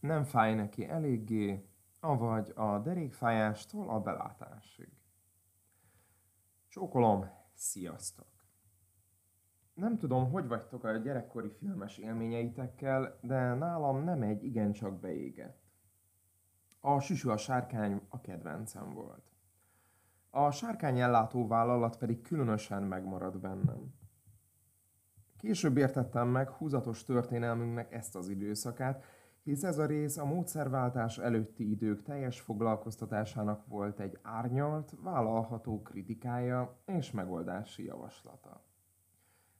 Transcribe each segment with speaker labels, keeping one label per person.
Speaker 1: nem fáj neki eléggé, avagy a derékfájástól a belátásig. Csókolom, sziasztok! Nem tudom, hogy vagytok a gyerekkori filmes élményeitekkel, de nálam nem egy igencsak beégett. A Süsű a sárkány a kedvencem volt. A sárkány ellátó vállalat pedig különösen megmaradt bennem. Később értettem meg húzatos történelmünknek ezt az időszakát, hisz ez a rész a módszerváltás előtti idők teljes foglalkoztatásának volt egy árnyalt, vállalható kritikája és megoldási javaslata.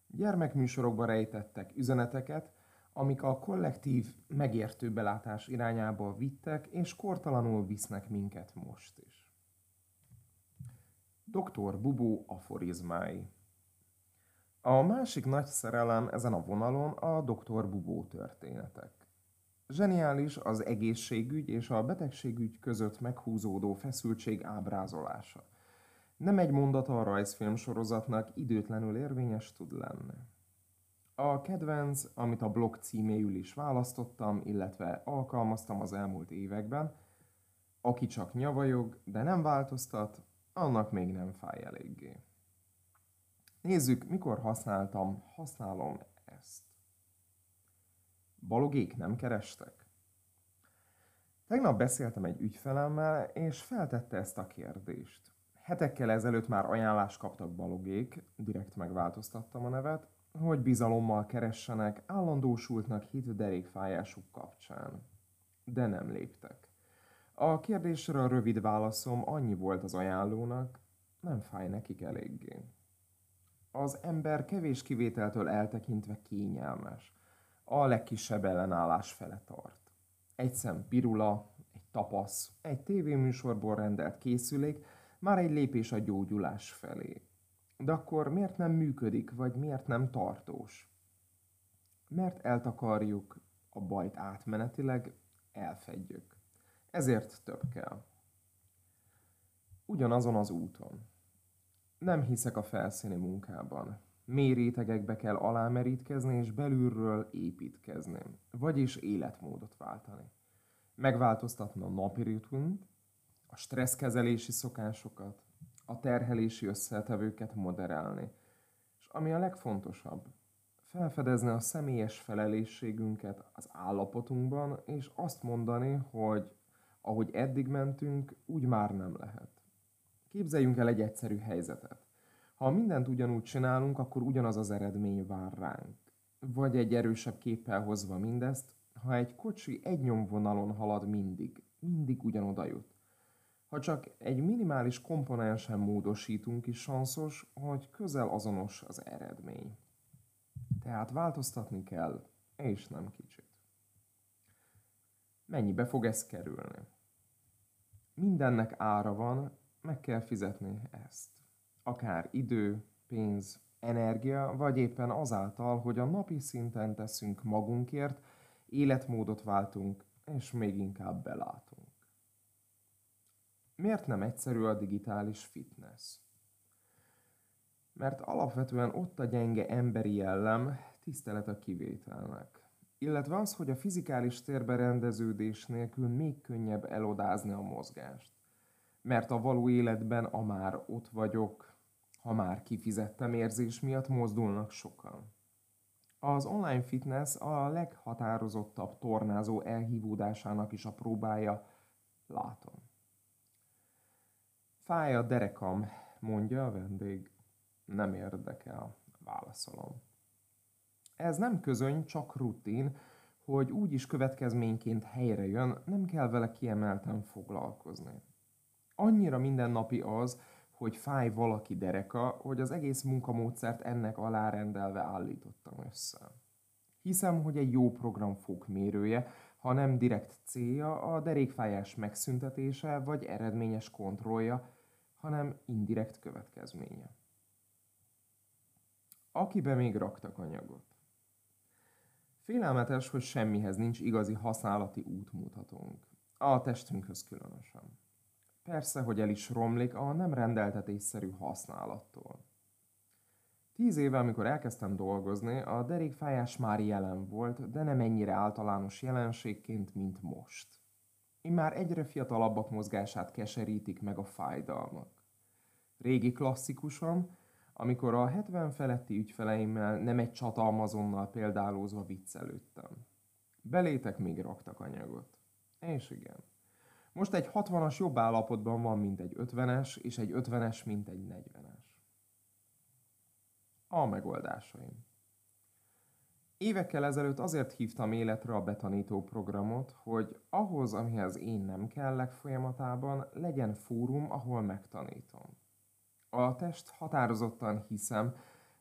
Speaker 1: Gyermekműsorokba rejtettek üzeneteket, amik a kollektív, megértő belátás irányába vittek, és kortalanul visznek minket most is. Dr. Bubó aforizmái A másik nagy szerelem ezen a vonalon a Dr. Bubó történetek. Zseniális az egészségügy és a betegségügy között meghúzódó feszültség ábrázolása. Nem egy mondata a rajzfilm sorozatnak időtlenül érvényes tud lenni. A kedvenc, amit a blog címéül is választottam, illetve alkalmaztam az elmúlt években, aki csak nyavajog, de nem változtat, annak még nem fáj eléggé. Nézzük, mikor használtam, használom ezt. Balogék nem kerestek? Tegnap beszéltem egy ügyfelemmel, és feltette ezt a kérdést. Hetekkel ezelőtt már ajánlást kaptak balogék, direkt megváltoztattam a nevet, hogy bizalommal keressenek állandósultnak hit derékfájásuk kapcsán. De nem léptek. A kérdésre a rövid válaszom annyi volt az ajánlónak, nem fáj nekik eléggé. Az ember kevés kivételtől eltekintve kényelmes. A legkisebb ellenállás fele tart. Egy szem pirula, egy tapasz, egy tévéműsorból rendelt készülék, már egy lépés a gyógyulás felé. De akkor miért nem működik, vagy miért nem tartós? Mert eltakarjuk a bajt átmenetileg, elfedjük. Ezért több kell. Ugyanazon az úton. Nem hiszek a felszíni munkában. Mély rétegekbe kell alámerítkezni és belülről építkezni, vagyis életmódot váltani. Megváltoztatni a napi ritmust, a stresszkezelési szokásokat, a terhelési összetevőket moderálni. És ami a legfontosabb, felfedezni a személyes felelősségünket az állapotunkban, és azt mondani, hogy ahogy eddig mentünk, úgy már nem lehet. Képzeljünk el egy egyszerű helyzetet. Ha mindent ugyanúgy csinálunk, akkor ugyanaz az eredmény vár ránk. Vagy egy erősebb képpel hozva mindezt, ha egy kocsi egy nyomvonalon halad mindig, mindig ugyanoda jut. Ha csak egy minimális komponensen módosítunk is sanszos, hogy közel azonos az eredmény. Tehát változtatni kell, és nem kicsit. Mennyibe fog ez kerülni? Mindennek ára van, meg kell fizetni ezt. Akár idő, pénz, energia, vagy éppen azáltal, hogy a napi szinten teszünk magunkért, életmódot váltunk, és még inkább belátunk. Miért nem egyszerű a digitális fitness? Mert alapvetően ott a gyenge emberi jellem, tisztelet a kivételnek. Illetve az, hogy a fizikális térberendeződés nélkül még könnyebb elodázni a mozgást. Mert a való életben a már ott vagyok, ha már kifizettem érzés miatt mozdulnak sokan. Az online fitness a leghatározottabb tornázó elhívódásának is a próbája, látom. Fáj a derekam, mondja a vendég. Nem érdekel, válaszolom. Ez nem közöny, csak rutin, hogy úgy is következményként helyre jön, nem kell vele kiemelten foglalkozni. Annyira mindennapi az, hogy fáj valaki dereka, hogy az egész munkamódszert ennek alárendelve állítottam össze. Hiszem, hogy egy jó program fokmérője, ha nem direkt célja a derékfájás megszüntetése vagy eredményes kontrollja, hanem indirekt következménye. Akibe még raktak anyagot. Félelmetes, hogy semmihez nincs igazi használati útmutatónk. A testünkhöz különösen. Persze, hogy el is romlik a nem rendeltetésszerű használattól. Tíz éve, amikor elkezdtem dolgozni, a derékfájás már jelen volt, de nem ennyire általános jelenségként, mint most. Immár egyre fiatalabbak mozgását keserítik meg a fájdalmak. Régi klasszikusan, amikor a 70 feletti ügyfeleimmel nem egy csatalmazonnal példálózva viccelődtem. Belétek még raktak anyagot. És igen. Most egy 60-as jobb állapotban van, mint egy 50-es, és egy 50-es, mint egy 40-es. A megoldásaim. Évekkel ezelőtt azért hívtam életre a betanító programot, hogy ahhoz, amihez én nem kellek folyamatában, legyen fórum, ahol megtanítom. A test határozottan hiszem,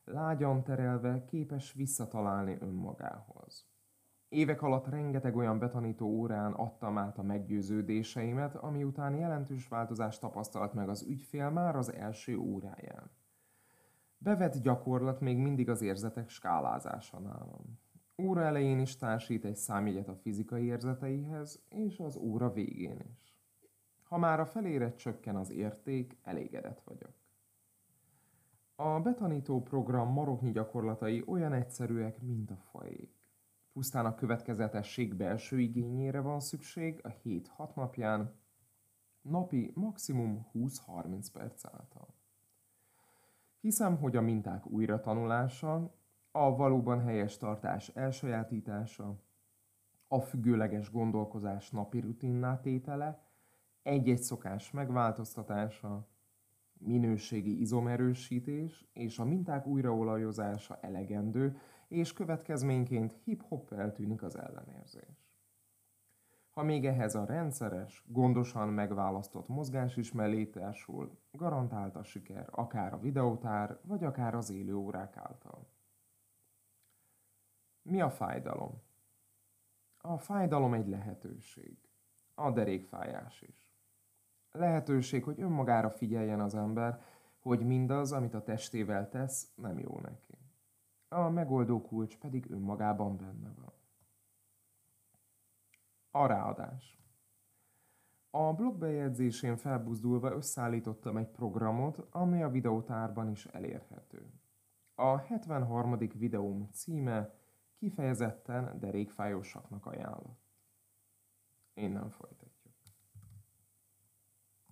Speaker 1: lágyan terelve képes visszatalálni önmagához. Évek alatt rengeteg olyan betanító órán adtam át a meggyőződéseimet, ami után jelentős változást tapasztalt meg az ügyfél már az első óráján. Bevett gyakorlat még mindig az érzetek skálázása nálam. Óra elején is társít egy számjegyet a fizikai érzeteihez, és az óra végén is. Ha már a felére csökken az érték, elégedett vagyok. A betanító program maroknyi gyakorlatai olyan egyszerűek, mint a fajék. Pusztán a következetesség belső igényére van szükség a 7-6 napján, napi maximum 20-30 perc által. Hiszem, hogy a minták újra tanulása, a valóban helyes tartás elsajátítása, a függőleges gondolkozás napi rutinná tétele, egy-egy szokás megváltoztatása, minőségi izomerősítés és a minták újraolajozása elegendő, és következményként hip-hop eltűnik az ellenérzés. Ha még ehhez a rendszeres, gondosan megválasztott mozgás is mellé társul, garantált a siker akár a videótár, vagy akár az élő órák által. Mi a fájdalom? A fájdalom egy lehetőség. A derékfájás is. Lehetőség, hogy önmagára figyeljen az ember, hogy mindaz, amit a testével tesz, nem jó neki. A megoldó kulcs pedig önmagában benne van. A ráadás. A blogbejegyzésén felbuzdulva összeállítottam egy programot, amely a videótárban is elérhető. A 73. videóm címe kifejezetten derékfájósaknak ajánlott. Nem folytatom.